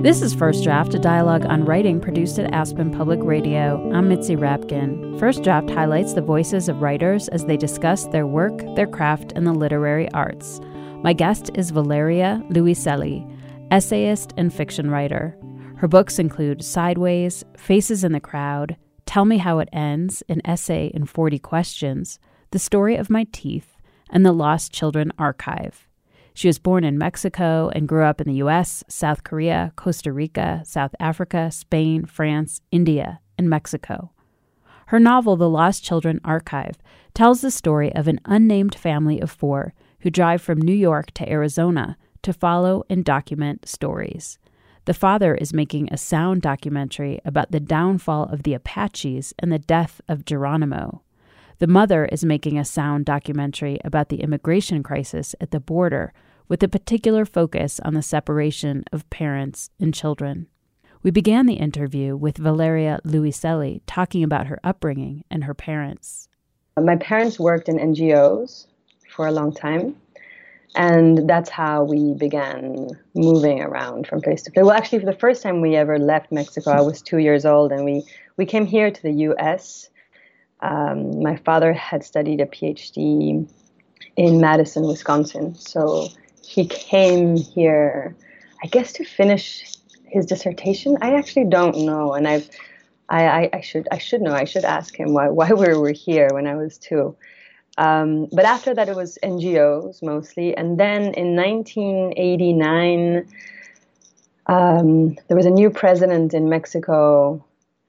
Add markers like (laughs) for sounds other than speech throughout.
This is First Draft, a dialogue on writing produced at Aspen Public Radio. I'm Mitzi Rapkin. First Draft highlights the voices of writers as they discuss their work, their craft, and the literary arts. My guest is Valeria Luiselli, essayist and fiction writer. Her books include Sidewalks, Faces in the Crowd, Tell Me How It Ends, an essay in 40 questions, The Story of My Teeth, and The Lost Children Archive. She was born in Mexico and grew up in the US, South Korea, Costa Rica, South Africa, Spain, France, India, and Mexico. Her novel, The Lost Children Archive, tells the story of an unnamed family of four who drive from New York to Arizona to follow and document stories. The father is making a sound documentary about the downfall of the Apaches and the death of Geronimo. The mother is making a sound documentary about the immigration crisis at the border with a particular focus on the separation of parents and children. We began the interview with Valeria Luiselli talking about her upbringing and her parents. My parents worked in NGOs for a long time, and that's how we began moving around from place to place. Well, actually, for the first time we ever left Mexico, I was two years old, and we, we came here to the US. Um, my father had studied a PhD in Madison, Wisconsin. So he came here, I guess, to finish his dissertation. I actually don't know, and I've, I, I, I should, I should know. I should ask him why, why we were here when I was two. Um, but after that, it was NGOs mostly, and then in 1989, um, there was a new president in Mexico,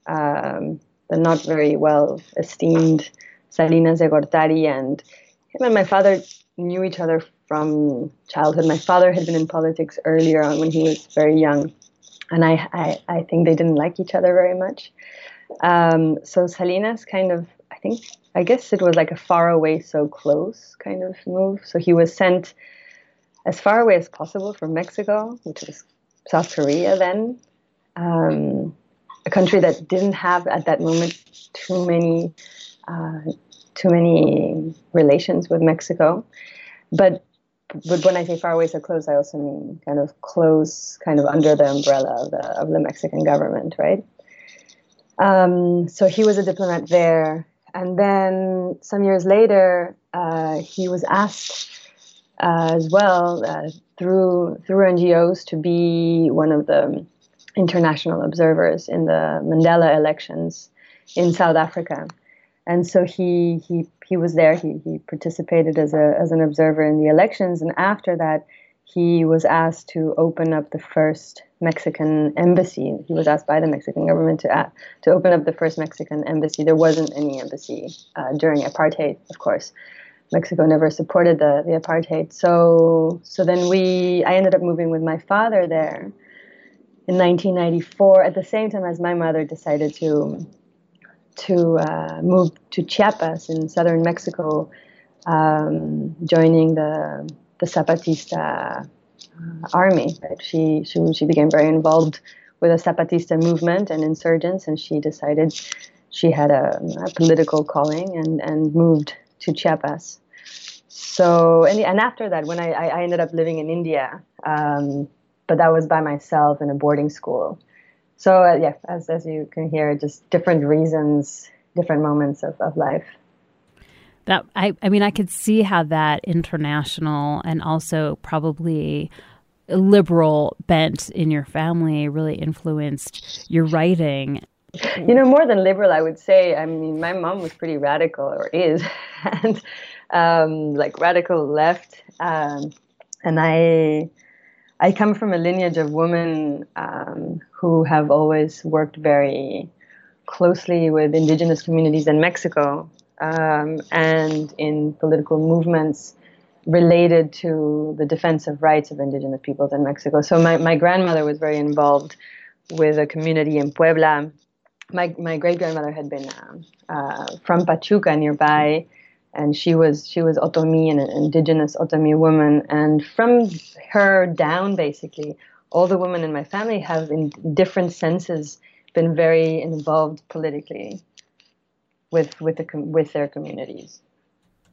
um, the not very well esteemed Salinas de Gortari, and him and my father knew each other from childhood. My father had been in politics earlier on when he was very young, and I, I, I think they didn't like each other very much. Um, so Salinas kind of, I think, I guess it was like a far away, so close kind of move. So he was sent as far away as possible from Mexico, which was South Korea then, um, a country that didn't have at that moment too many. Uh, too many relations with Mexico, but but when I say far away, so close, I also mean kind of close, kind of under the umbrella of the of the Mexican government, right? Um, so he was a diplomat there, and then some years later, uh, he was asked uh, as well uh, through through NGOs to be one of the international observers in the Mandela elections in South Africa and so he he he was there. He he participated as a as an observer in the elections, and after that, he was asked to open up the first Mexican embassy. He was asked by the Mexican government to to open up the first Mexican embassy. There wasn't any embassy uh, during apartheid, of course. Mexico never supported the, the apartheid. So so then we I ended up moving with my father there in 1994 at the same time as my mother decided to to uh, move to Chiapas in southern Mexico, um, joining the the Zapatista uh, army. Right? She, she she became very involved with the Zapatista movement and insurgents, and she decided she had a, a political calling and and moved to Chiapas. So and and after that, when I I ended up living in India, um, but that was by myself in a boarding school so uh, yeah, as as you can hear, just different reasons, different moments of, of life. That I I mean I could see how that international and also probably liberal bent in your family really influenced your writing. You know, more than liberal, I would say. I mean, my mom was pretty radical, or is, (laughs) and um, like radical left. Um, and I I come from a lineage of women um, who have always worked very closely with indigenous communities in Mexico um, and in political movements related to the defense of rights of indigenous peoples in Mexico. So my, my grandmother was very involved with a community in Puebla. My, my great grandmother had been um, uh, from Pachuca nearby and she was she was Otomi, an indigenous Otomi woman, and from her down, basically, all the women in my family have, in different senses, been very involved politically with with the with their communities.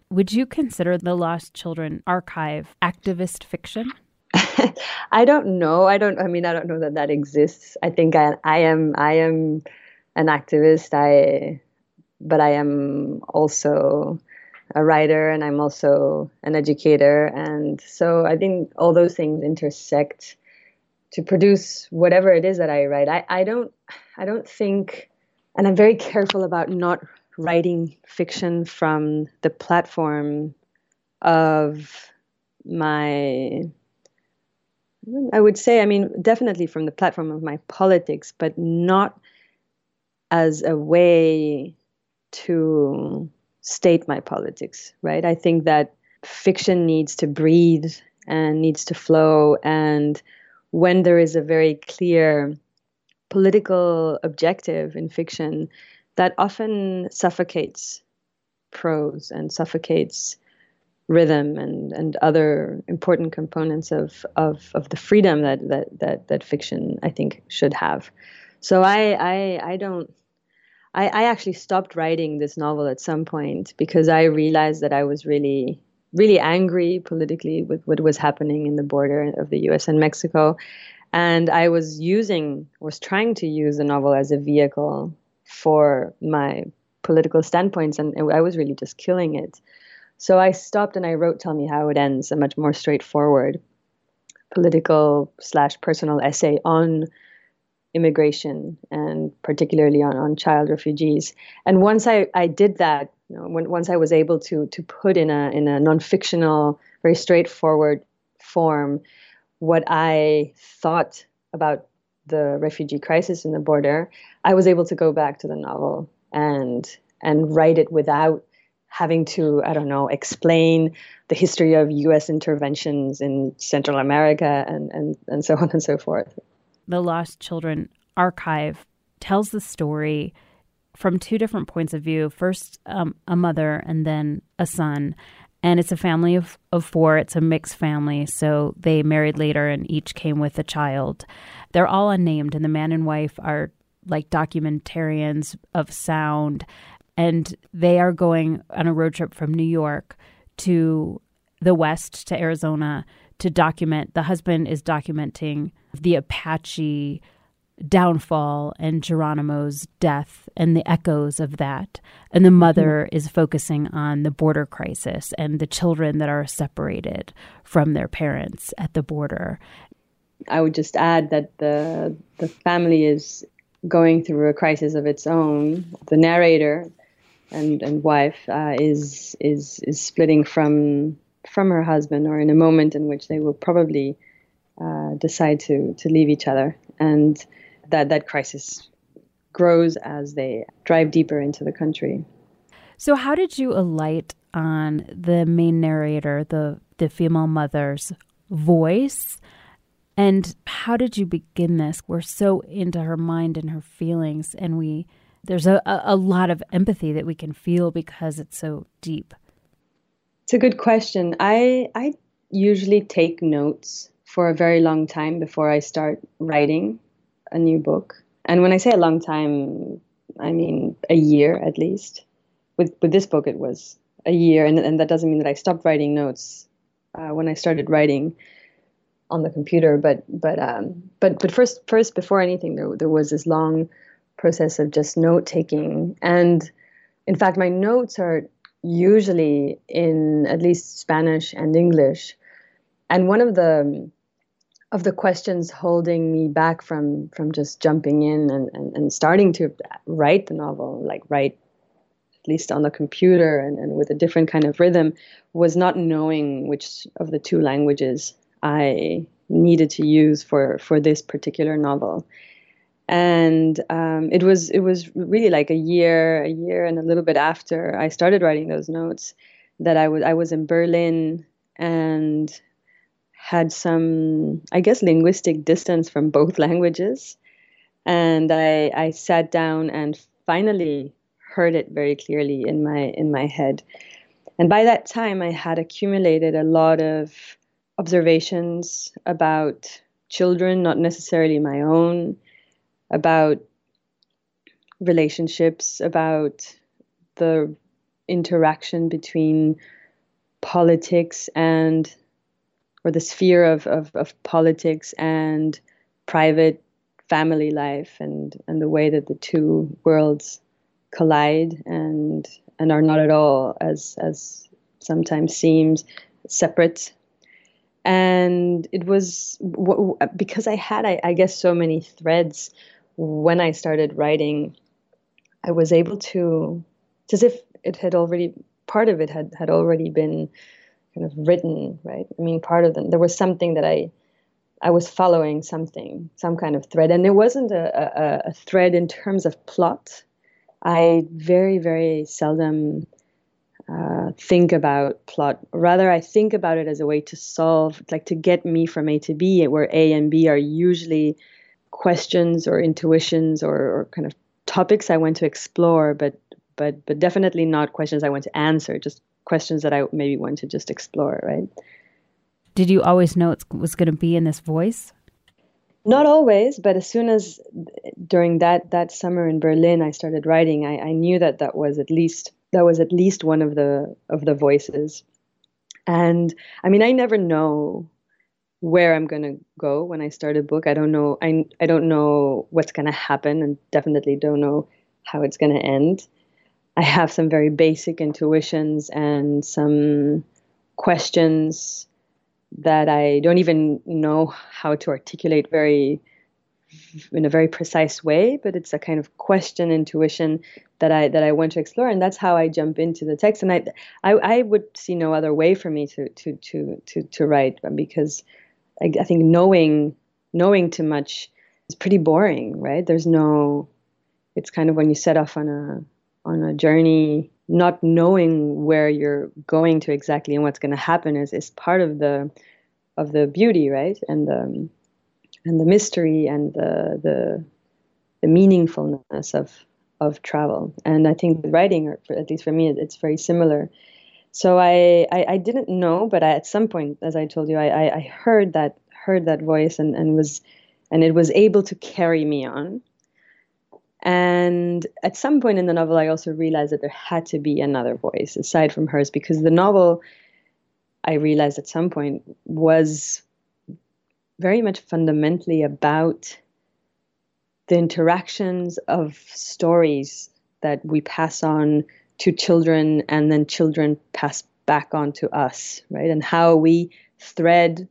Would you consider the Lost Children archive activist fiction? (laughs) I don't know. I don't. I mean, I don't know that that exists. I think I, I am. I am an activist. I, but I am also a writer, and I'm also an educator, and so I think all those things intersect to produce whatever it is that I write. I, I don't. I don't think, and I'm very careful about not writing fiction from the platform of my I would say, I mean, definitely from the platform of my politics, but not as a way to state my politics, right? I think that fiction needs to breathe and needs to flow. And when there is a very clear political objective in fiction, that often suffocates prose and suffocates rhythm and, and other important components of, of, of the freedom that, that, that, that fiction, I think, should have. So I, I, I don't, I, I actually stopped writing this novel at some point because I realized that I was really, really angry politically with what was happening in the border of the US and Mexico. And I was using, was trying to use the novel as a vehicle for my political standpoints, and I was really just killing it. So I stopped and I wrote Tell Me How It Ends, a much more straightforward political slash personal essay on immigration and particularly on, on child refugees. And once I, I did that, you know, when, once I was able to to put in a in a non-fictional, very straightforward form what I thought about the refugee crisis in the border, I was able to go back to the novel and and write it without having to, I don't know, explain the history of US interventions in Central America and, and, and so on and so forth. The Lost Children Archive tells the story from two different points of view first, um, a mother, and then a son. And it's a family of, of four. It's a mixed family. So they married later and each came with a child. They're all unnamed, and the man and wife are like documentarians of sound and they are going on a road trip from New York to the west to Arizona to document. The husband is documenting the Apache downfall and Geronimo's death and the echoes of that. And the mother mm-hmm. is focusing on the border crisis and the children that are separated from their parents at the border. I would just add that the the family is going through a crisis of its own. The narrator, and and wife uh, is is is splitting from from her husband, or in a moment in which they will probably uh, decide to to leave each other, and that that crisis grows as they drive deeper into the country. So, how did you alight on the main narrator, the the female mother's voice? And how did you begin this? We're so into her mind and her feelings, and we there's a, a lot of empathy that we can feel because it's so deep. It's a good question. I I usually take notes for a very long time before I start writing a new book. And when I say a long time, I mean a year at least. With with this book, it was a year, and and that doesn't mean that I stopped writing notes uh, when I started writing on the computer. But but um, but but first first before anything, there there was this long process of just note taking. And in fact, my notes are usually in at least Spanish and English. And one of the of the questions holding me back from from just jumping in and, and, and starting to write the novel, like write at least on the computer and, and with a different kind of rhythm, was not knowing which of the two languages I needed to use for for this particular novel and um, it was it was really like a year a year and a little bit after I started writing those notes that I was I was in Berlin and had some I guess linguistic distance from both (laughs) languages. And I I sat down and finally heard it very clearly in my in my head. And by that time I had accumulated a lot of observations about children not necessarily my own about relationships, about the interaction between politics and or the sphere of, of, of politics and private family life and, and the way that the two worlds collide and and are not at all as as sometimes seems separate. And it was because i had I, I, guess so many threads when i started writing i was able to it's as if it had already part of it had had already been kind of written right? I mean part of them there was something that i i was following something some kind of thread. And it wasn't a, a, a thread in terms of plot. I very very seldom uh, think about plot. Rather, I think about it as a way to solve, like to get me from A to B, where A and B are usually questions or intuitions or, or kind of topics I want to explore, but but but definitely not questions I want to answer. Just questions that I maybe want to just explore. Right? Did you always know it was going to be in this voice? Not always, but as soon as during that that summer in Berlin, I started writing. I, I knew that that was at least that was at least one of the of the voices and i mean i never know where i'm to go when i start a book i don't know i, I don't know what's to happen and definitely don't know how it's to end i have some very basic intuitions and some questions that i don't even know how to articulate very in a very precise way, but it's a kind of question intuition that I that I want to explore, and that's how I jump into the text. And I I, I would see no other way for me to to to to to write because I, I think knowing knowing too much is pretty boring, right? There's no it's kind of when you set off on a on a journey not knowing where you're going to exactly and what's going to happen is is part of the of the beauty right and the and the mystery and the the, the meaningfulness of of travel. And I think the writing, or at least for me, it's very similar. So I, I, I didn't know, but I, at some point, as I told you, I, I, heard that heard that voice and, and was and it was able to carry me on. And at some point in the novel, I also realized that there had to be another voice aside from hers because the novel, I realized at some point, was very much fundamentally about the interactions of stories that we pass on to children and then children pass back on to us, right? And how we thread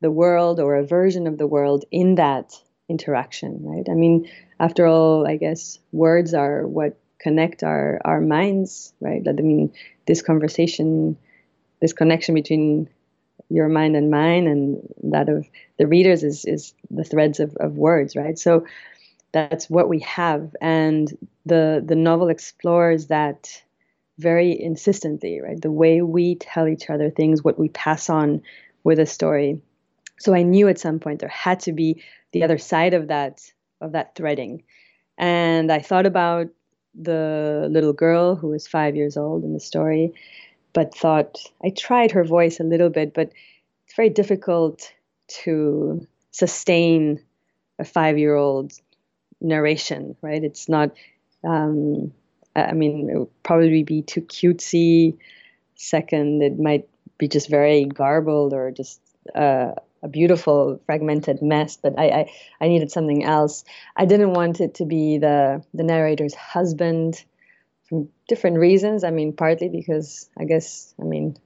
the world or a version of the world in that interaction, right? I mean, after all, I guess words are what connect our, our minds, right? I mean, this conversation, this connection between your mind and mine and that of the readers is is the threads of, of words right so that's what we have and the the novel explores that very insistently right? The way we tell each other things what we pass on with a story. So i knew at some point there had to be the other side of that of that threading. And i thought about the little girl who was five years old in the story but thought I tried her voice a little bit, but it's very difficult to sustain a five year old narration, right? It's not, um, I mean, it would probably be too cutesy. Second, it might be just very garbled or just uh, a beautiful fragmented mess. But I, I, I needed something else. I didn't want it to be the the narrator's husband for different reasons. I mean, partly because I guess I mean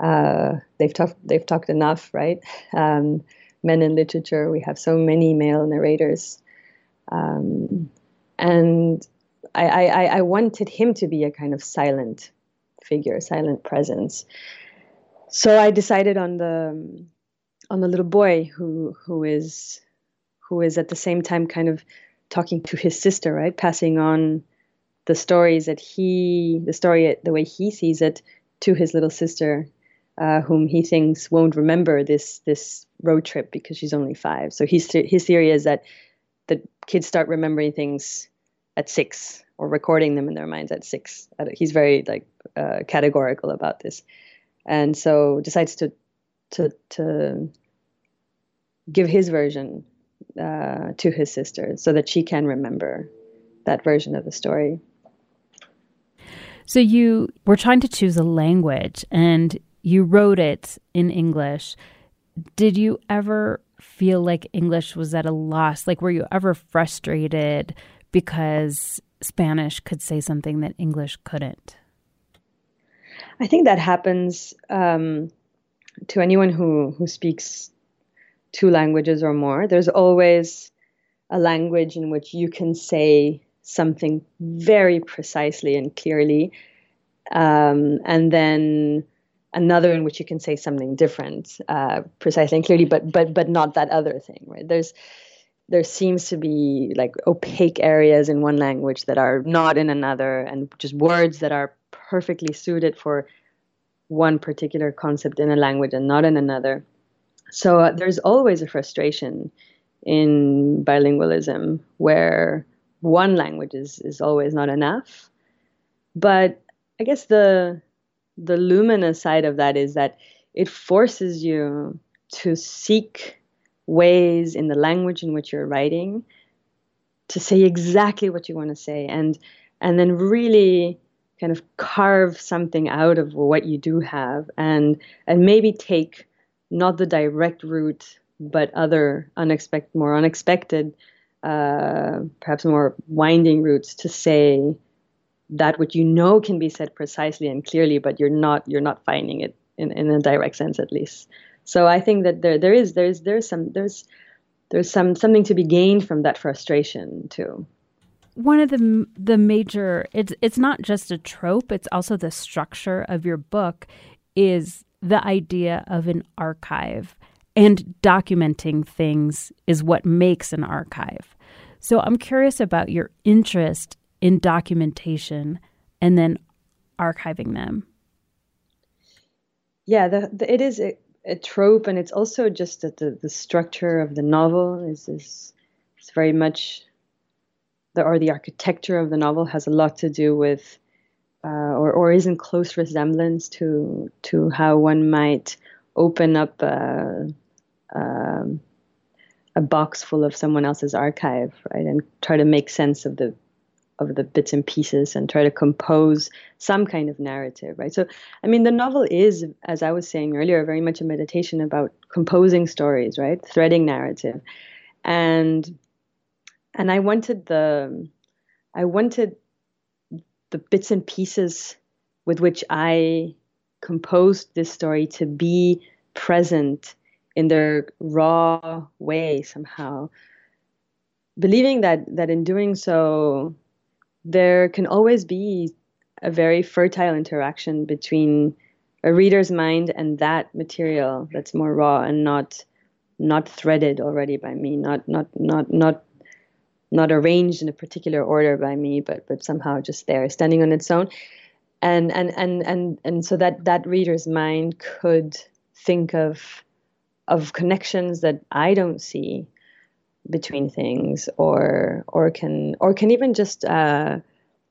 uh, they've talked they've talked enough, right? Um, men in literature, we have so many male narrators, um, and I, I, I wanted him to be a kind of silent figure, silent presence. So I decided on the on the little boy who who is who is at the same time kind of talking to his sister, right? Passing on the stories that he, the story, the way he sees it, to his little sister, uh, whom he thinks won't remember this this road trip because she's only five. So his his theory is that the kids start remembering things at six or recording them in their minds at six. He's very like uh, categorical about this, and so decides to to to give his version uh, to his sister so that she can remember that version of the story. So you were trying to choose a language and you wrote it in English. did you ever feel like English was at a loss? Like, were you ever frustrated because Spanish could say something that English couldn't? I think that happens um, to anyone who who speaks two languages or more. There's always a language in which you can say something very precisely and clearly, um, and then another in which you can say something different, uh, precisely and clearly, but but but not that other thing, right? There's there seems to be like opaque areas in one language that are not in another, and just words that are perfectly suited for one particular concept in a language and not in another. So uh, there's always a frustration in bilingualism where one language is, is always not enough. But I guess the the luminous side of that is that it forces you to seek ways in the language in which you're writing to say exactly what you want to say and and then really kind of carve something out of what you do have and and maybe take not the direct route but other unexpected more unexpected uh, perhaps more winding routes to say that what you know can be said precisely and clearly but you're not you're not finding it in, in a direct sense at least so i think that there there is there's there's some there's there's some something to be gained from that frustration too. One of the the major it's it's not just a trope it's also the structure of your book is the idea of an archive and documenting things is what makes an archive. So i'm curious about your interest in documentation and then archiving them. Yeah the, the it is a, a, trope and it's also just that the, the structure of the novel is is, is very much the, or the architecture of the novel has a lot to do with, uh, or, or is in close resemblance to to how one might open up a, um, a box full of someone else's archive, right, and try to make sense of the of the bits and pieces and try to compose some kind of narrative, right? So, I mean, the novel is, as I was saying earlier, very much a meditation about composing stories, right? Threading narrative. And and I wanted the I wanted the bits and pieces with which I composed this story to be present in their raw way somehow believing that that in doing so there can always be a very fertile interaction between a reader's mind and that material that's more raw and not not threaded already by me not not not not not arranged in a particular order by me, but but somehow just there, standing on its own, and and and and and so that that reader's mind could think of of connections that I don't see between things, or or can or can even just uh,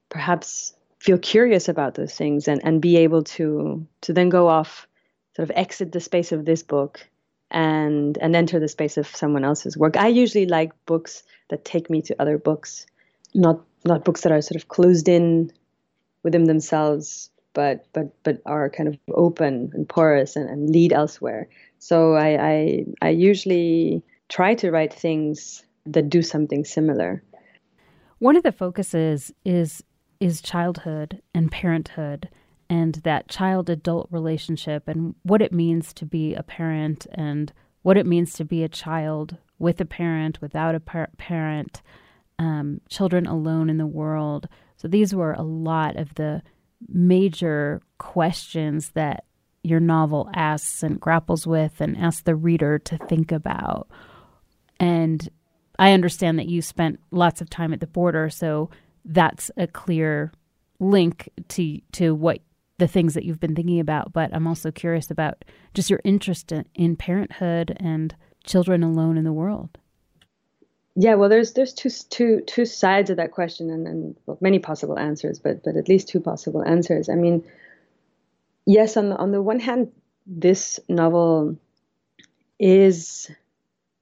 perhaps feel curious about those things and and be able to to then go off, sort of exit the space of this book and and enter the space of someone else's work. I usually like books that take me to other books, not not books that are sort of closed in within themselves, but but but are kind of open and porous and, and lead elsewhere. So I, I I usually try to write things that do something similar. One of the focuses is is childhood and parenthood and that child adult relationship and what it means to be a parent and what it means to be a child with a parent, without a par- parent, um, children alone in the world. So these were a lot of the major questions that your novel asks and grapples with and asks the reader to think about. And I understand that you spent lots of time at the border, so that's a clear link to to what the things that you've been thinking about, but I'm also curious about just your interest in, in parenthood and children alone in the world. Yeah, well, there's there's two two two sides of that question, and, and well, many possible answers, but but at least two possible answers. I mean, yes, on the on the one hand, this novel is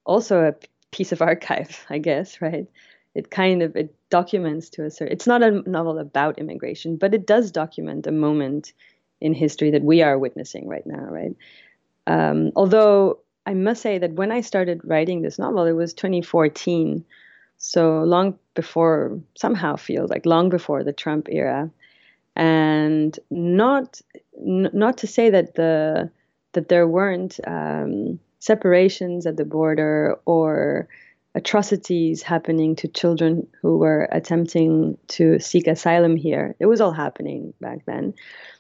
also a piece of archive, (laughs) I guess, right? It kind of it documents to a certain. It's not a novel about immigration, but it does document a moment in history that we are witnessing right now, right? Um, although I must say that when I started writing this novel, it was 2014. So long before, somehow feels like long before the Trump era. And not n- not to say that the that there weren't um, separations at the border or atrocities happening to children who were attempting to seek asylum here. It was all happening back then.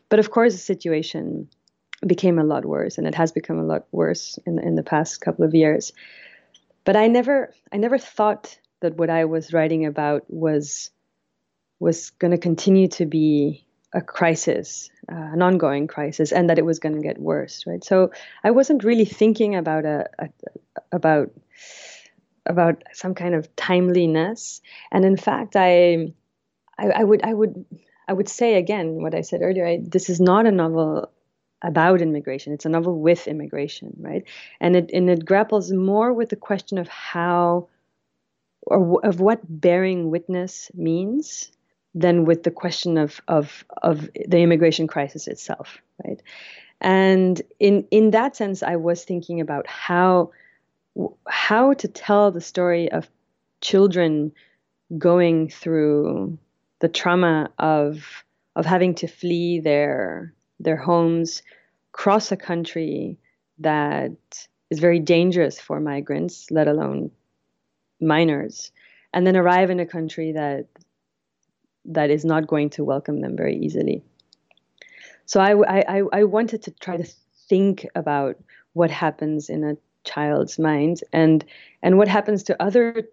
But of course, the situation became a lot worse, and it has become a lot worse in, in the past couple of years. But I never, I never thought that what I was writing about was was going to continue to be a crisis, uh, an ongoing crisis, and that it was going to get worse, right? So I wasn't really thinking about a, a about about some kind of timeliness. And in fact, I, I, I would, I would, I would say again what I said earlier. I, this is not a novel about immigration. It's a novel with immigration, right? And it and it grapples more with the question of how, or of what bearing witness means, than with the question of of of the immigration crisis itself, right? And in in that sense, I was thinking about how how to tell the story of children going through the trauma of of having to flee their their homes, cross a country that is very dangerous for migrants, let alone minors, and then arrive in a country that that is not going to welcome them very easily. So I, I, I wanted to try to think about what happens in a child's mind and and what happens to other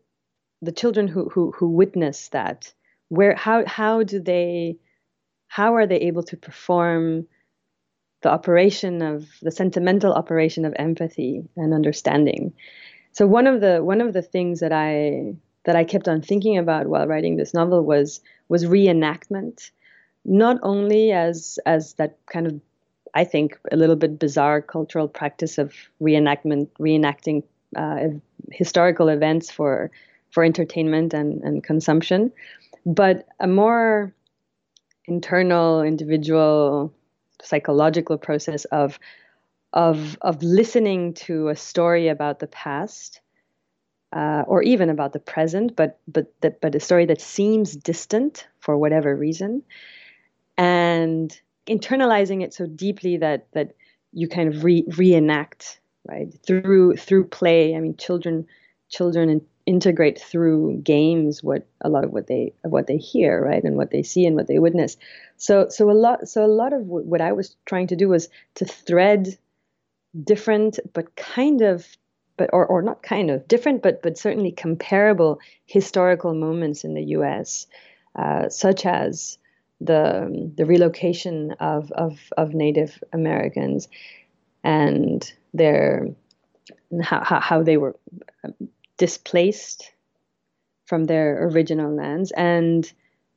the children who who who witness that where how how do they how are they able to perform the operation of the sentimental operation of empathy and understanding so one of the one of the things that i that i kept on thinking about while writing this novel was was reenactment. Not only as as that kind of I think, a little bit bizarre cultural practice of reenactment, reenacting uh, historical events for for entertainment and, and consumption, but a more internal, individual, psychological process of of of listening to a story about the past, uh, or even about the present, but but but a story that seems distant for whatever reason, and internalizing it so deeply that that you kind of re- reenact right through through play. I mean children children in, integrate through games what a lot of what they what they hear right and what they see and what they witness. So so a lot so a lot of what i was trying to do was to thread different but kind of but or, or not kind of different but but certainly comparable historical moments in the us uh, such as the the relocation of of, of Native Americans and their how, how they were displaced from their original lands and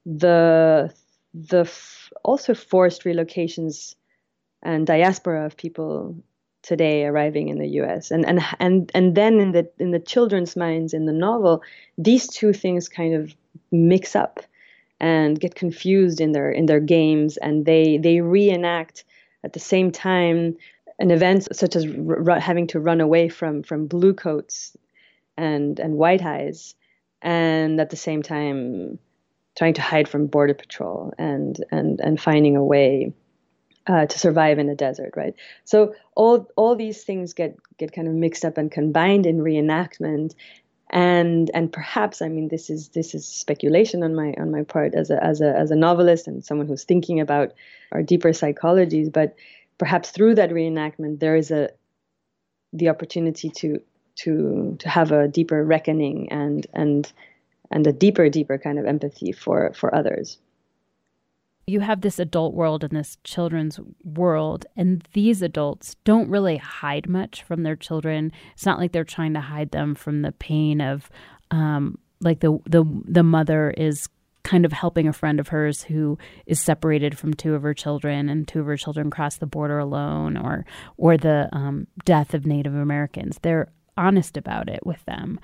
the the also forced relocations and diaspora of people today arriving in the US and and and and then in the in the children's minds in the novel these two things kind of mix up and get confused in their in their games. And they they reenact at the same time an event such as r- having to run away from from blue coats and and white eyes and at the same time trying to hide from border patrol and and and finding a way uh, to survive in a desert, right? So all all these things get get kind of mixed up and combined in reenactment, and and perhaps I mean this is this is speculation on my on my part as a as a as a novelist and someone who's thinking about our deeper psychologies, but perhaps through that reenactment there is a the opportunity to to to have a deeper reckoning and and and a deeper deeper kind of empathy for for others you have this adult world and this children's world, and these adults don't really hide much from their children. It's not like they're trying to hide them from the pain of, um, like the the the mother is kind of helping a friend of hers who is separated from two of her children, and two of her children cross the border alone, or or the um, death of Native Americans. They're honest about it with them,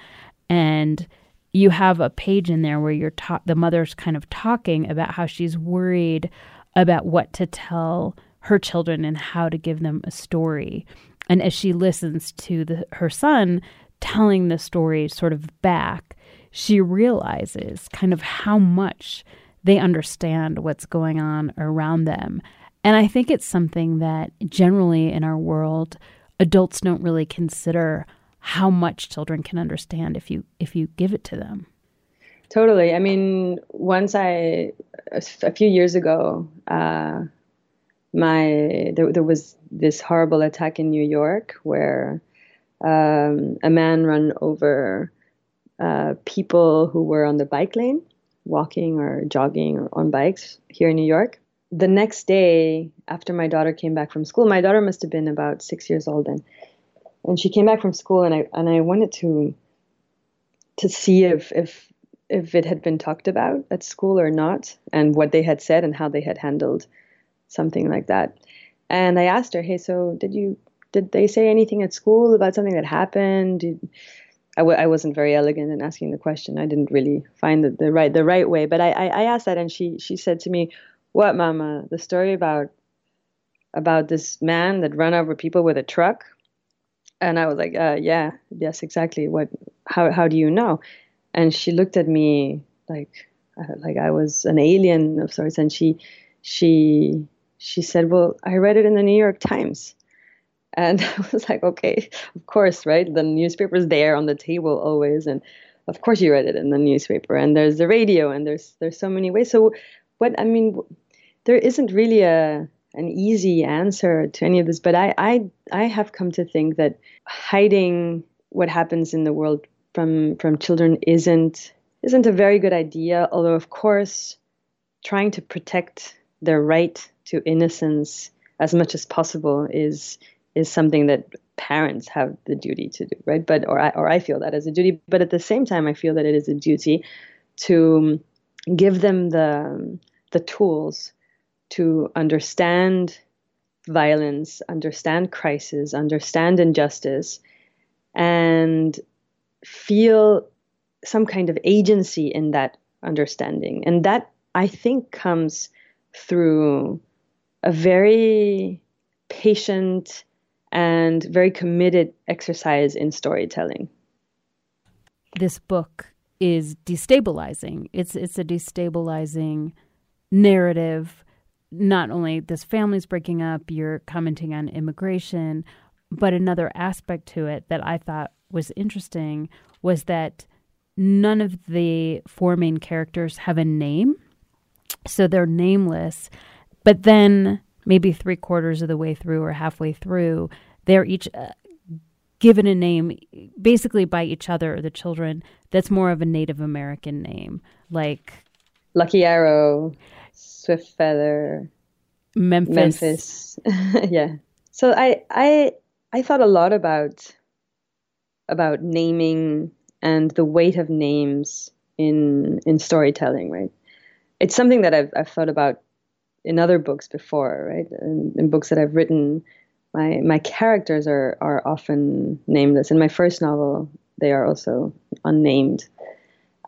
and you have a page in there where you're ta- the mother's kind of talking about how she's worried about what to tell her children and how to give them a story. And as she listens to the, her son telling the story sort of back, she realizes kind of how much they understand what's going on around them. And I think it's something that generally in our world, adults don't really consider how much children can understand if you if you give it to them. Totally. I mean, once I a few years ago, uh, my there, there was this horrible attack in New York where um, a man ran over uh, people who were on the bike lane, walking or jogging or on bikes here in New York. The next day, after my daughter came back from school, my daughter must have been about six years old, and and she came back from school, and I and I wanted to to see if if if it had been talked about at school or not, and what they had said and how they had handled something like that. And I asked her, "Hey, so did you did they say anything at school about something that happened?" Did, I w- I wasn't very elegant in asking the question. I didn't really find the, the right the right way. But I, I, I asked that, and she she said to me, "What, Mama? The story about about this man that ran over people with a truck?" And I was like, uh, "Yeah, yes, exactly. What? How how do you know?" And she looked at me like uh, like I was an alien of sorts, and she she she said, "Well, I read it in the New York Times." And (laughs) I was like, okay, of course, right? The newspaper's there on the table always, and of course you read it in the newspaper. And there's the radio, and there's there's so many ways. So, what I mean, there isn't really a an easy answer to any of this, but I I I have come to think that hiding what happens in the world from from children isn't isn't a very good idea. Although, of course, trying to protect their right to innocence as much as possible is is something that parents have the duty to do, right? But or I or I feel that as a duty, but at the same time, I feel that it is a duty to give them the the tools to understand violence, understand crisis, understand injustice, and feel some kind of agency in that understanding. And that I think comes through a very patient and very committed exercise in storytelling. This book is destabilizing. It's it's a destabilizing narrative. Not only this family's breaking up, you're commenting on immigration, but another aspect to it that I thought was interesting was that none of the four main characters have a name. So they're nameless. But then maybe three quarters of the way through or halfway through, they're each uh, given a name basically by each other, or the children, that's more of a Native American name, like Lucky Arrow, Swift Feather, Memphis. Memphis. (laughs) yeah. So I I I thought a lot about about naming and the weight of names in in storytelling, right? It's something that I've I've thought about in other books before, right? In, in, books that I've written, my my characters are are often nameless. In my first novel, they are also unnamed.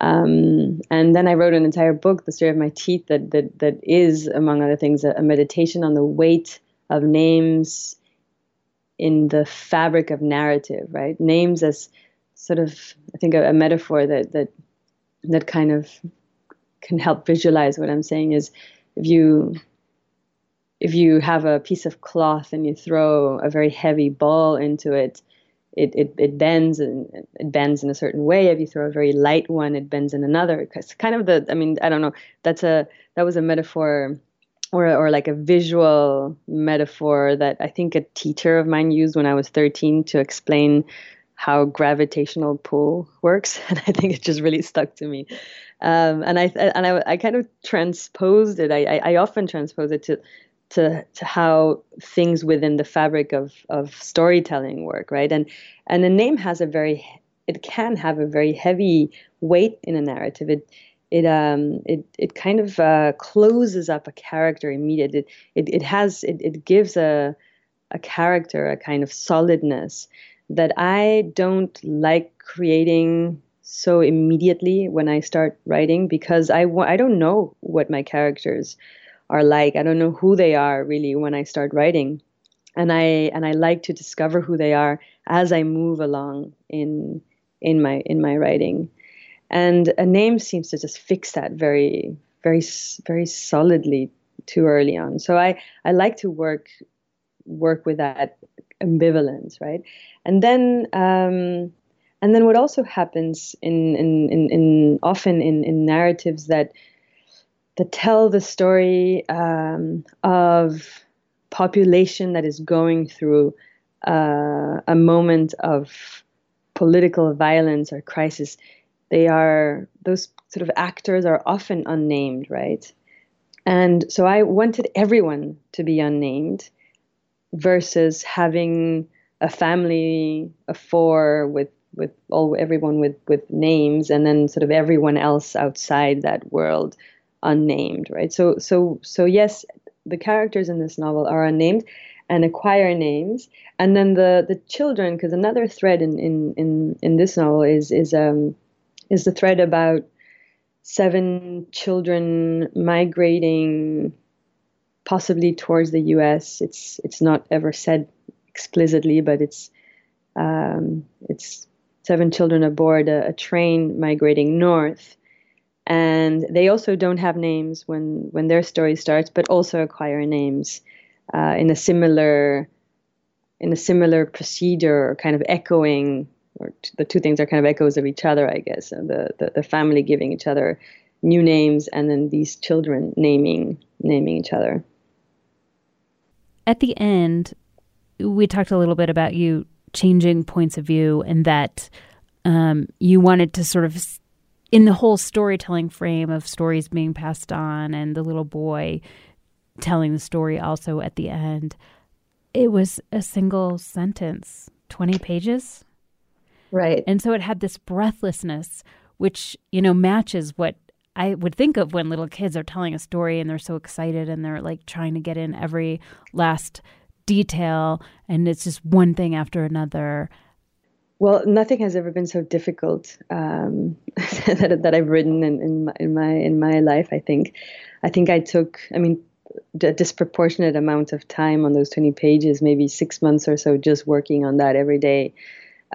Um, and then I wrote an entire book, The Story of My Teeth, that that that is, among other things, a, a meditation on the weight of names in the fabric of narrative, right? Names as sort of, I think, a, a metaphor that that that kind of can help visualize what I'm saying is if you if you have a piece of cloth and you throw a very heavy ball into it, it, it, it bends and it bends in a certain way. If you throw a very light one, it bends in another. It's kind of the, I mean, I don't know. That's a, that was a metaphor or, or like a visual metaphor that I think a teacher of mine used when I was 13 to explain how gravitational pull works. (laughs) And I think it just really stuck to me. Um, and I and I, I kind of transposed it. I, I, I often transpose it to to to how things within the fabric of of storytelling work, right? And and the name has a very it can have a very heavy weight in a narrative. It it um it it kind of uh, closes up a character immediately. It it, it has it, it gives a a character a kind of solidness that I don't like creating so immediately when I start writing because I w- I don't know what my characters are like. I don't know who they are really when I start writing. and I and I like to discover who they are as I move along in in my in my writing, and a name seems to just fix that very very very solidly too early on. So I I like to work work with that ambivalence, right? And then um, and then what also happens in in in, in often in in narratives that that tell the story um, of population that is going through uh, a moment of political violence or crisis. They are those sort of actors are often unnamed right? And so i wanted everyone to be unnamed versus having a family of four with with all everyone with with names and then sort of everyone else outside that world unnamed right? So so so yes the characters in this novel are unnamed and acquire names. And then the the children because another thread in, in in in this novel is is um is the thread about seven children migrating possibly towards the US it's it's not ever said explicitly but it's um it's seven children aboard a, a train migrating north and they also don't have names when when their story starts, but also acquire names uh, in a similar in a similar procedure, kind of echoing. Or t- the two things are kind of echoes of each other, I guess. The, the the family giving each other new names, and then these children naming naming each other. At the end, we talked a little bit about you changing points of view, and that um, you wanted to sort of in the whole storytelling frame of stories being passed on and the little boy telling the story also at the end, it was a single sentence, 20 pages. Right. And so it had this breathlessness, which, you know, matches what I would think of when little kids are telling a story and they're so excited and they're like trying to get in every last detail and it's just one thing after another. Well, nothing has ever been so difficult um, (laughs) that, that I've written in, in my, in my in my life. I think, I think I took. I mean, a disproportionate amount of time on those twenty pages, maybe six months or so, just working on that every day.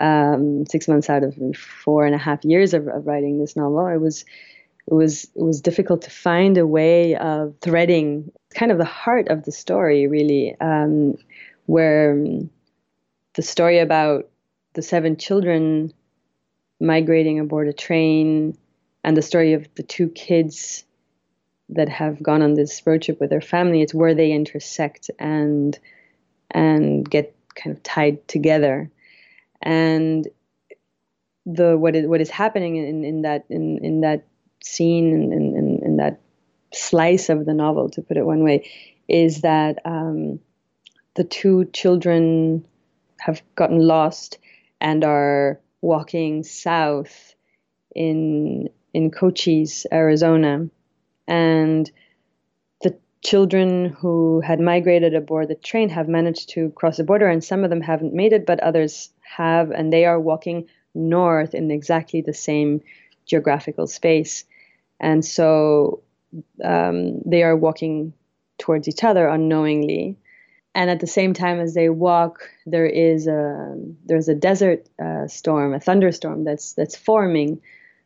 Um, six months out of four and a half years of, of writing this novel, it was it was it was difficult to find a way of threading kind of the heart of the story, really, um, where um, the story about the seven children migrating aboard a train and the story of the two kids that have gone on this road trip with their family it's where they intersect and and get kind of tied together. And the what is what is happening in, in that in, in that scene in, in, in that slice of the novel to put it one way is that um, the two children have gotten lost and are walking south in in Cochise, Arizona, and the children who had migrated aboard the train have managed to cross the border, and some of them haven't made it, but others have, and they are walking north in exactly the same geographical space, and so um, they are walking towards each other unknowingly and at the same time as they walk, there is a there's a desert uh, storm, a thunderstorm that's that's forming.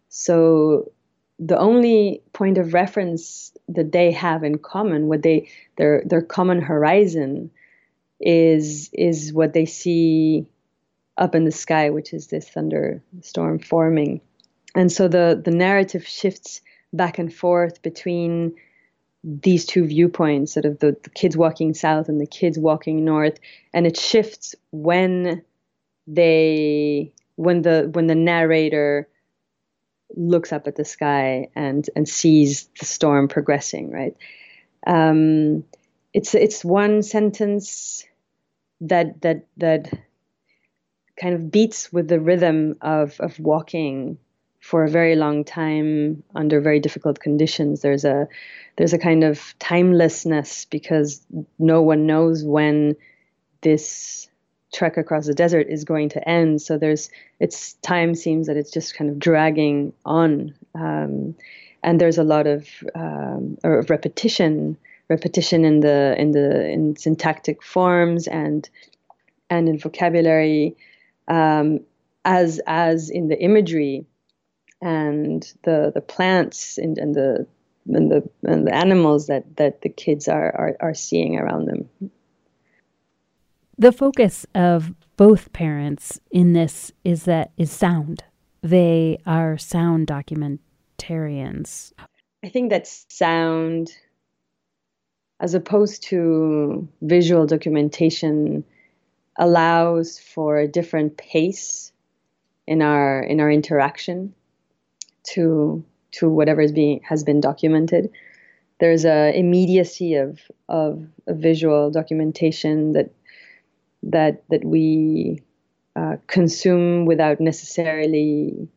So the only point of reference that they have in common, what they their their common horizon, is is what they see up in the sky, which is this thunderstorm forming, and so the the narrative shifts back and forth between these two viewpoints, sort of the, the kids walking south and the kids walking north, and it shifts when they when the when the narrator looks up at the sky and and sees the storm progressing right? Um, it's it's one sentence that that that kind of beats with the rhythm of of walking for a very long time under very difficult conditions. There's a there's a kind of timelessness because no one knows when this trek across the desert is going to end. So there's it's time seems that it's just kind of dragging on, um, and there's a lot of um, repetition repetition in the in the in syntactic forms and and in vocabulary um, as as in the imagery and the the plants and, and the and the and the animals that that the kids are are, are seeing around them. The focus of both parents in this is that is sound. They are sound documentarians. I think that sound, as opposed to visual documentation, allows for a different pace in our in our interaction to to whatever is being has been documented. There's a immediacy of of visual documentation that that that we uh, consume without necessarily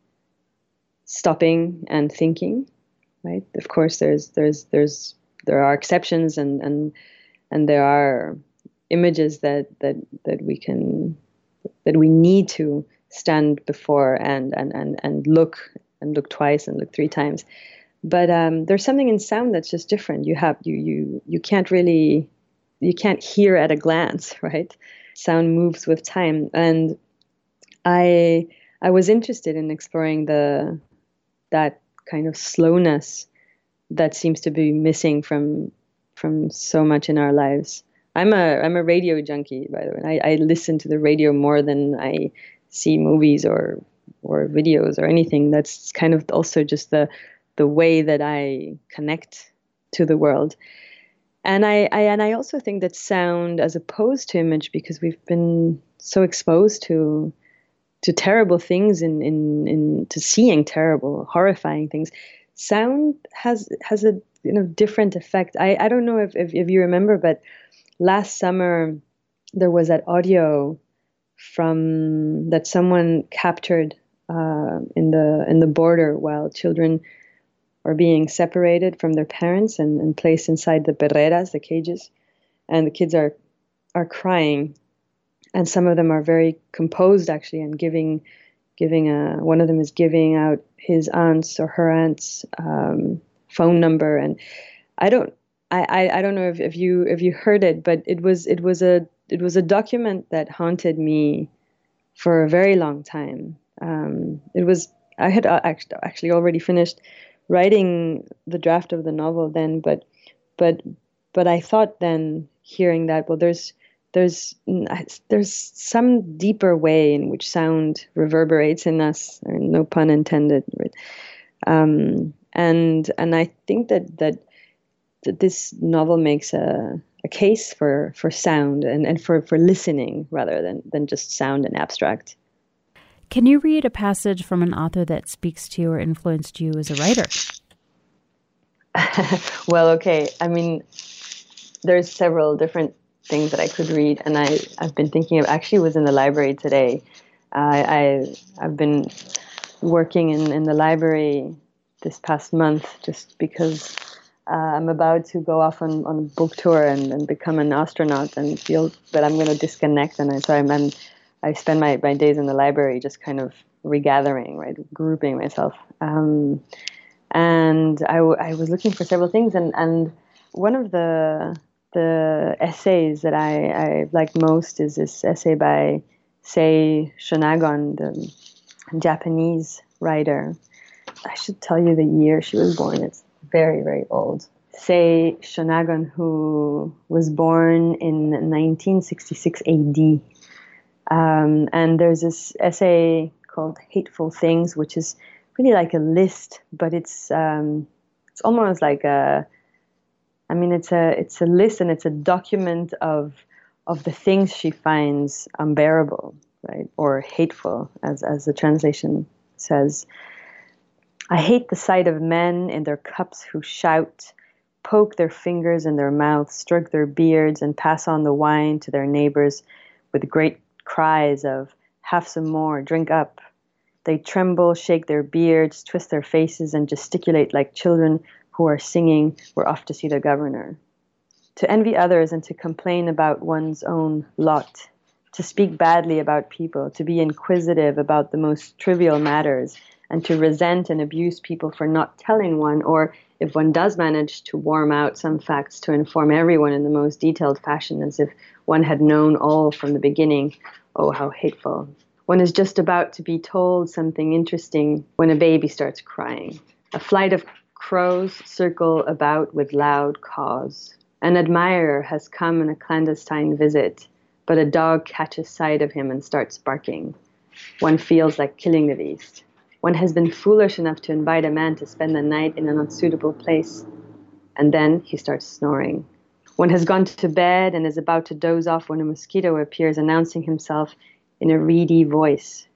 stopping and thinking. Right. Of course, there's there's there's there are exceptions and and and there are images that that that we can that we need to stand before and and and and look and look twice and look three times. But um, there's something in sound that's just different. You have you you you can't really you can't hear at a glance, (laughs) right? Sound moves with time, and I I was interested in exploring the that kind of slowness that seems to be missing from from so much in our lives. I'm a I'm a radio junkie, by the way. I, I listen to the radio more than I see movies or or videos or anything. That's kind of also just the the way that I connect to the world. And I, I and I also think that sound as opposed to image because we've been so exposed to to terrible things in, in, in to seeing terrible, horrifying things. Sound has has a you know different effect. I, I don't know if, if, if you remember, but last summer there was that audio from that someone captured uh, in the in the border while children are being separated from their parents and, and placed inside the perreras, the cages, and the kids are are crying, and some of them are very composed actually and giving giving a one of them is giving out his aunt's or her aunt's um, phone number. And I don't I, I, I don't know if, if you if you heard it but it was it was a it was a document that haunted me for a very long time. Um, it was I had uh, actually already finished writing the draft of the novel then, but but but I thought then hearing that well there's there's there's some deeper way in which sound reverberates in us no pun intended um, and and I think that that this novel makes a a case for for sound and, and for, for listening rather than than just sound and abstract. Can you read a passage from an author that speaks to you or influenced you as a writer? (laughs) well, okay. I mean, there's several different things that I could read, and I I've been thinking of. Actually, was in the library today. I, I I've been working in in the library this past month just because uh, I'm about to go off on, on a book tour and, and become an astronaut and feel that I'm going to disconnect. And I, so I'm, I'm I spend my, my days in the library just kind of regathering, right, grouping myself. Um, and I, w- I was looking for several things, and, and one of the the essays that I, I like most is this essay by Sei Shonagon, the Japanese writer. I should tell you the year she was born. It's very, very old. Sei Shonagon, who was born in 1966 AD um, and there's this essay called Hateful Things, which is really like a list, but it's um, it's almost like a I mean it's a it's a list and it's a document of of the things she finds unbearable, right? Or hateful, as as the translation says. I hate the sight of men in their cups who shout, poke their fingers in their mouths, stroke their beards, and pass on the wine to their neighbors with great cries of, have some more, drink up. They tremble, shake their beards, twist their faces, and gesticulate like children who are singing, We're off to see the governor. To envy others and to complain about one's own lot, to speak badly about people, to be inquisitive about the most trivial matters, and to resent and abuse people for not telling one or if one does manage to warm out some facts to inform everyone in the most detailed fashion, as if one had known all from the beginning, oh, how hateful. One is just about to be told something interesting when a baby starts crying. A flight of crows circle about with loud caws. An admirer has come on a clandestine visit, but a dog catches sight of him and starts barking. One feels like killing the beast. One has been foolish enough to invite a man to spend the night in an unsuitable place, and then he starts snoring. One has gone to bed and is about to doze off when a mosquito appears, announcing himself in a reedy voice.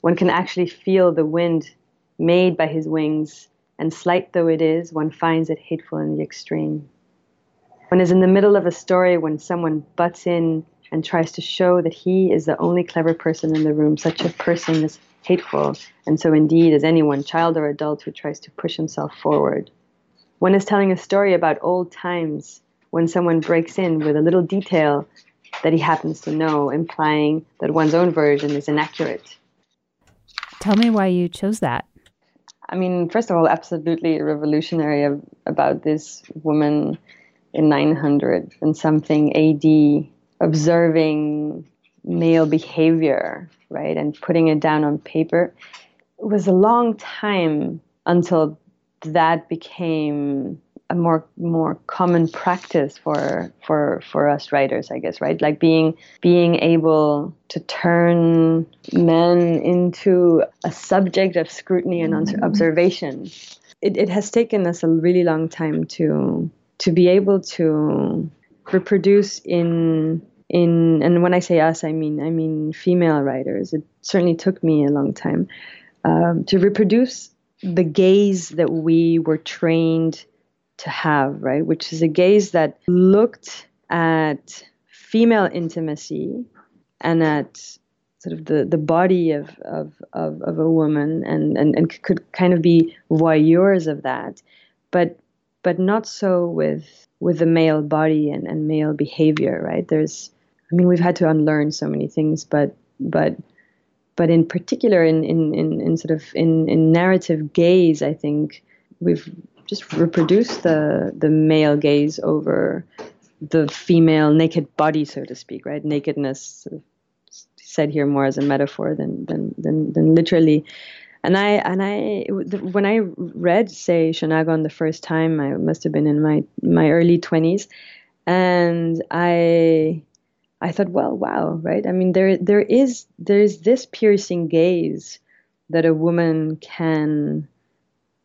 One can actually feel the wind made by his wings, and slight though it is, one finds it hateful in the extreme. One is in the middle of a story when someone butts in and tries to show that he is the only clever person in the room. Such a person is hateful, and so indeed is anyone, child or adult, who tries to push himself forward. One is telling a story about old times when someone breaks in with a little detail that he happens to know, implying that one's own version is inaccurate. Tell me why you chose that. I mean, first of all, absolutely revolutionary about this woman in 900 and something AD observing male behavior, right, and putting it down on paper. It was a long time until that became a more more common practice for for for us writers i guess right like being being able to turn men into a subject of scrutiny and mm-hmm. observation it, it has taken us a really long time to to be able to reproduce in in and when I say us, I mean I mean female writers. It certainly took me a long time um, to reproduce the gaze that we were trained to have, right? Which is a gaze that looked at female intimacy and at sort of the, the body of, of, of, of a woman and, and, and could kind of be voyeurs of that, but but not so with with the male body and, and male behavior, right? There's I mean, we've had to unlearn so many things, but but but in particular, in in in, in sort of in in narrative gaze, I think we've just reproduced the the male gaze over the female naked body, so to speak, right? Nakedness, said here more as a metaphor than than than, than literally. And I and I when I read Sei Shonagon the first time, I must have been in my my early twenties, and I I thought, well, wow, right? I mean, there there is there is this piercing gaze that a woman can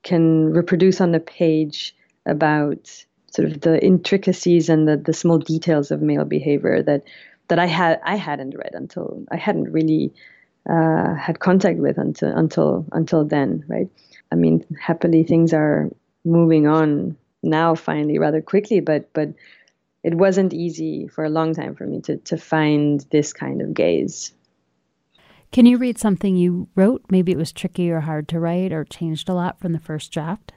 can reproduce on the page about sort of the intricacies and the, the small details of male behavior that that I had I hadn't read until I hadn't really uh, had contact with until until until then, right? I mean, happily things are moving on now finally rather quickly, but but it wasn't easy for a long time for me to, to find this kind of gaze. Can you read something you wrote? Maybe it was tricky or hard to write or changed a lot from the first draft?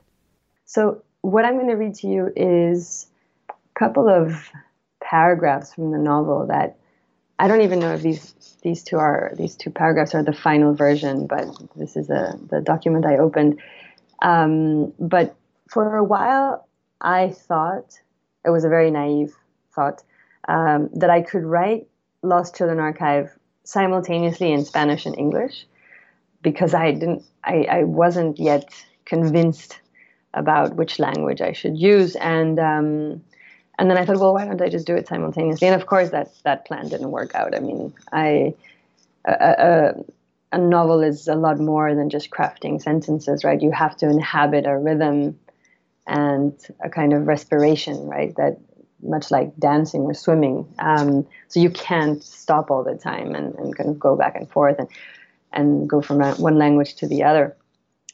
So, what I'm going to read to you is a couple of paragraphs from the novel that I don't even know if these these two are these two paragraphs are the final version, but this is a, the document I opened. Um, but for a while, I thought it was a very naive thought um, that I could write Lost Children Archive simultaneously in Spanish and English because I didn't, I, I wasn't yet convinced about which language I should use, and um, and then I thought, well, why don't I just do it simultaneously? And of course, that that plan didn't work out. I mean, I a, a, a novel is a lot more than just crafting sentences, right? You have to inhabit a rhythm and a kind of respiration, right? That much like dancing or swimming. Um, so you can't stop all the time and, and kind of go back and forth and, and go from one language to the other.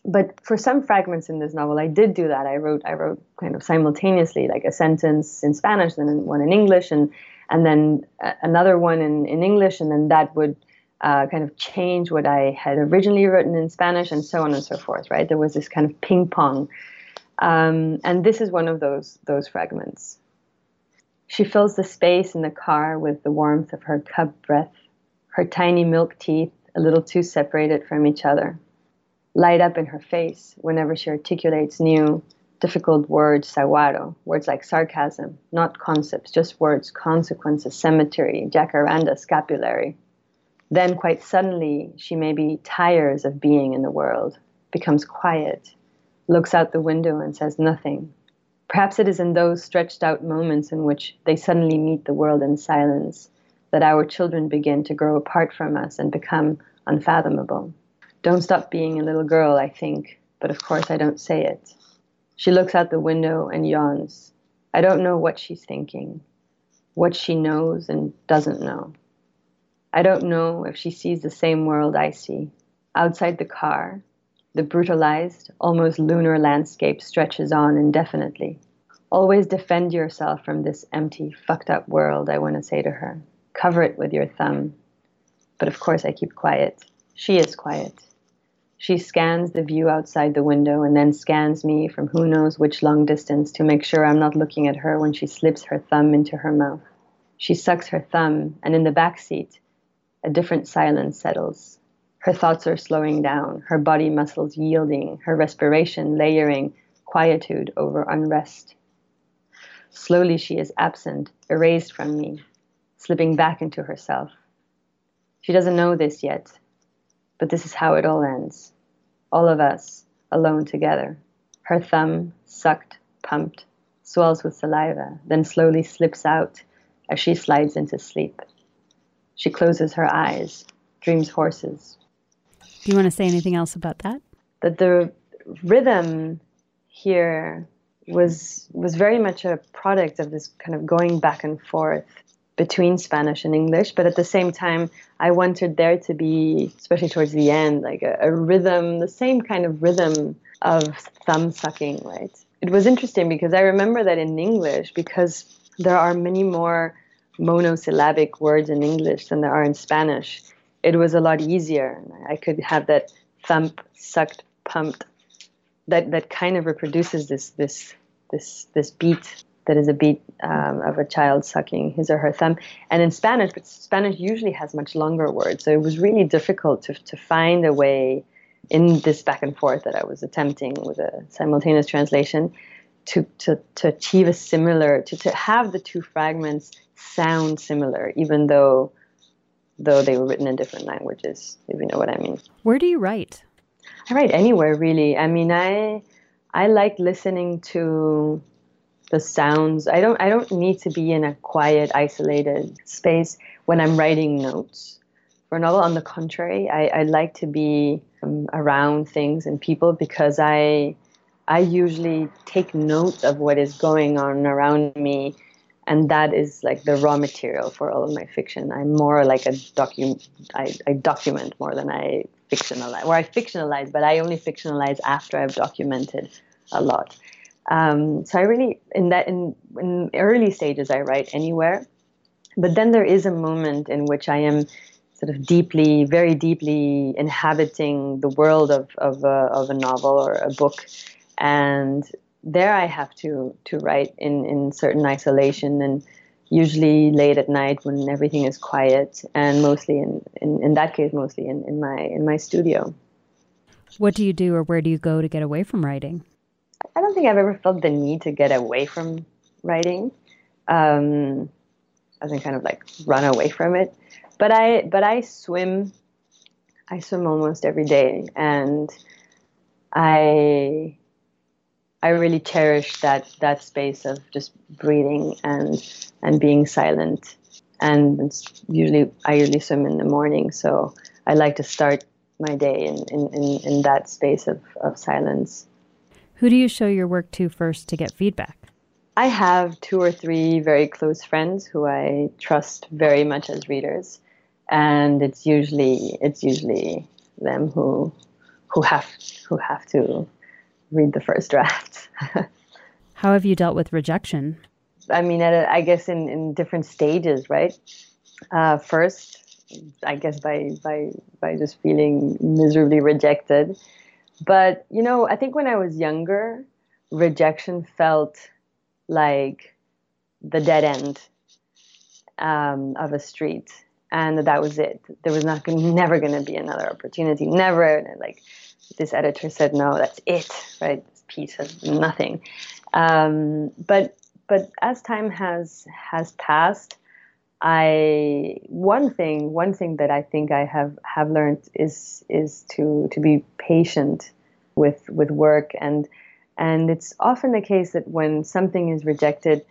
But for some fragments in this novel, I did do that. I wrote I wrote kind of simultaneously, like a sentence in Spanish, then one in English, and and then another one in, in English, and then that would uh, kind of change what I had originally written in Spanish, and so on and so forth. Right? There was this kind of ping pong um, and this is one of those those fragments. She fills the space in the car with the warmth of her cub breath, her tiny milk teeth a little too separated from each other, light up in her face whenever she articulates new, difficult words, saguaro, words like sarcasm, not concepts, just words, consequences, cemetery, jacaranda, scapulary. Then, quite suddenly, she maybe tires of being in the world, becomes quiet, looks out the window and says nothing. Perhaps it is in those stretched out moments in which they suddenly meet the world in silence that our children begin to grow apart from us and become unfathomable. Don't stop being a little girl, I think, but of course I don't say it. She looks out the window and yawns. I don't know what she's thinking, what she knows and doesn't know. I don't know if she sees the same world I see. Outside the car, the brutalized, almost lunar landscape stretches on indefinitely. Always defend yourself from this empty, fucked up world, I want to say to her. Cover it with your thumb. But of course, I keep quiet. She is quiet. She scans the view outside the window and then scans me from who knows which long distance to make sure I'm not looking at her when she slips her thumb into her mouth. She sucks her thumb, and in the back seat, a different silence settles. Her thoughts are slowing down, her body muscles yielding, her respiration layering quietude over unrest. Slowly she is absent, erased from me, slipping back into herself. She doesn't know this yet, but this is how it all ends. All of us alone together. Her thumb, sucked, pumped, swells with saliva, then slowly slips out as she slides into sleep. She closes her eyes, dreams horses. Do you want to say anything else about that? That the rhythm here was was very much a product of this kind of going back and forth between Spanish and English, but at the same time, I wanted there to be, especially towards the end, like a, a rhythm, the same kind of rhythm of thumb sucking, right? It was interesting because I remember that in English, because there are many more monosyllabic words in English than there are in Spanish, it was a lot easier. I could have that thump, sucked, pumped, that, that kind of reproduces this this this this beat that is a beat um, of a child sucking his or her thumb. And in Spanish, but Spanish usually has much longer words. So it was really difficult to, to find a way in this back and forth that I was attempting with a simultaneous translation to, to, to achieve a similar, to, to have the two fragments sound similar, even though though they were written in different languages, if you know what I mean. Where do you write? I write anywhere really. I mean I I like listening to the sounds. I don't I don't need to be in a quiet, isolated space when I'm writing notes. For a novel, on the contrary, I, I like to be um, around things and people because I I usually take note of what is going on around me, and that is like the raw material for all of my fiction. I'm more like a docu I, I document more than I fictionalize, or I fictionalize, but I only fictionalize after I've documented a lot. Um, so I really in that in, in early stages I write anywhere, but then there is a moment in which I am sort of deeply, very deeply inhabiting the world of of a, of a novel or a book, and there I have to to write in in certain isolation and usually late at night when everything is quiet and mostly in, in, in that case mostly in, in my in my studio. What do you do or where do you go to get away from writing? I don't think I've ever felt the need to get away from writing, um, as in kind of like run away from it. But I but I swim. I swim almost every day, and I I really cherish that that space of just breathing and and being silent. And usually I usually swim in the morning, so I like to start my day in, in, in, in that space of, of silence. Who do you show your work to first to get feedback? I have two or three very close friends who I trust very much as readers, and it's usually it's usually them who who have who have to read the first draft. (laughs) How have you dealt with rejection? I mean, a, I guess in, in different stages, right? Uh, first, I guess by by by just feeling miserably rejected, but, you know, I think when I was younger, rejection felt like the dead end um, of a street. And that was it. There was not gonna, (laughs) never going to be another opportunity. Never. Like this editor said, no, that's it, right? this piece has nothing. Um, but but as time has has passed, I one thing one thing that I think I have have learned is is to to be patient with with work and and it's often the case that when something is rejected,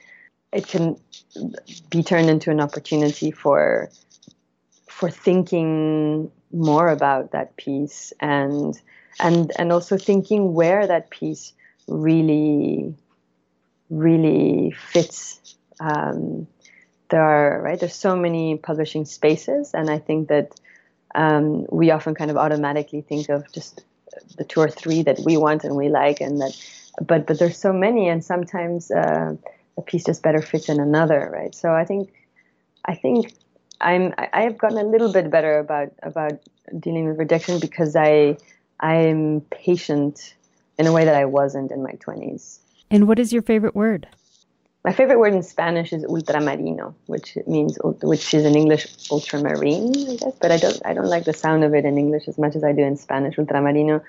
it can be turned into an opportunity for for thinking more about that piece and and and also thinking where that piece really really fits. Um, there are right there's so many publishing spaces and i think that um, we often kind of automatically think of just the two or three that we want and we like and that but but there's so many and sometimes uh, a piece just better fits in another right? So i think i think i'm i have gotten a little bit better about about dealing with rejection because i i'm patient in a way that i wasn't in my 20s and what is your favorite word my favorite word in Spanish is ultramarino, which means which is in English ultramarine, I guess. But I don't I don't like the sound of it in English as much as I do in Spanish. Ultramarino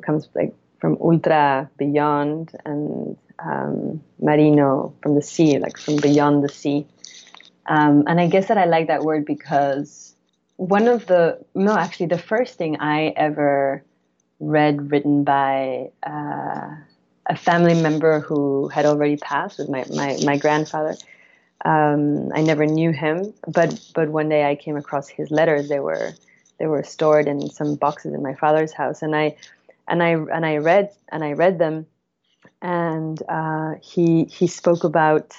comes like from ultra beyond and um, marino from the sea, like from beyond the sea. Um, and I guess that I like that word because one of the no, actually, the first thing I ever read written by. Uh, a family member who had already passed was my, my, my grandfather. Um, I never knew him, but but one day I came across his letters. They were they were stored in some boxes in my father's house, and I and I and I read and I read them, and uh, he he spoke about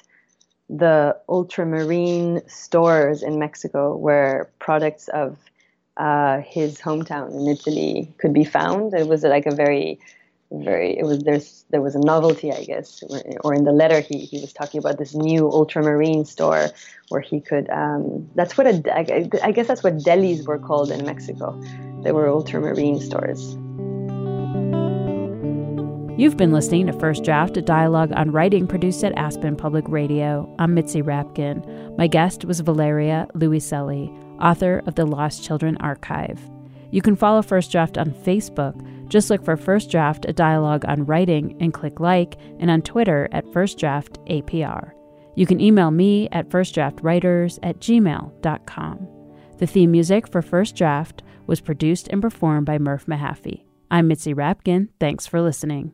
the ultramarine stores in Mexico where products of uh, his hometown in Italy could be found. It was like a very very it was there's there was a novelty i guess or in the letter he, he was talking about this new ultramarine store where he could um, that's what a, I, I guess that's what delis were called in mexico they were ultramarine stores You've been listening to First Draft, a dialogue on writing produced at Aspen Public Radio. I'm Mitzi Rapkin. My guest was Valeria Luiselli, author of the Lost Children Archive. You can follow First Draft on Facebook just look for First Draft, a dialogue on writing, and click like, and on Twitter at First Draft APR. You can email me at firstdraftwriters at gmail.com. The theme music for First Draft was produced and performed by Murph Mahaffey. I'm Mitzi Rapkin. Thanks for listening.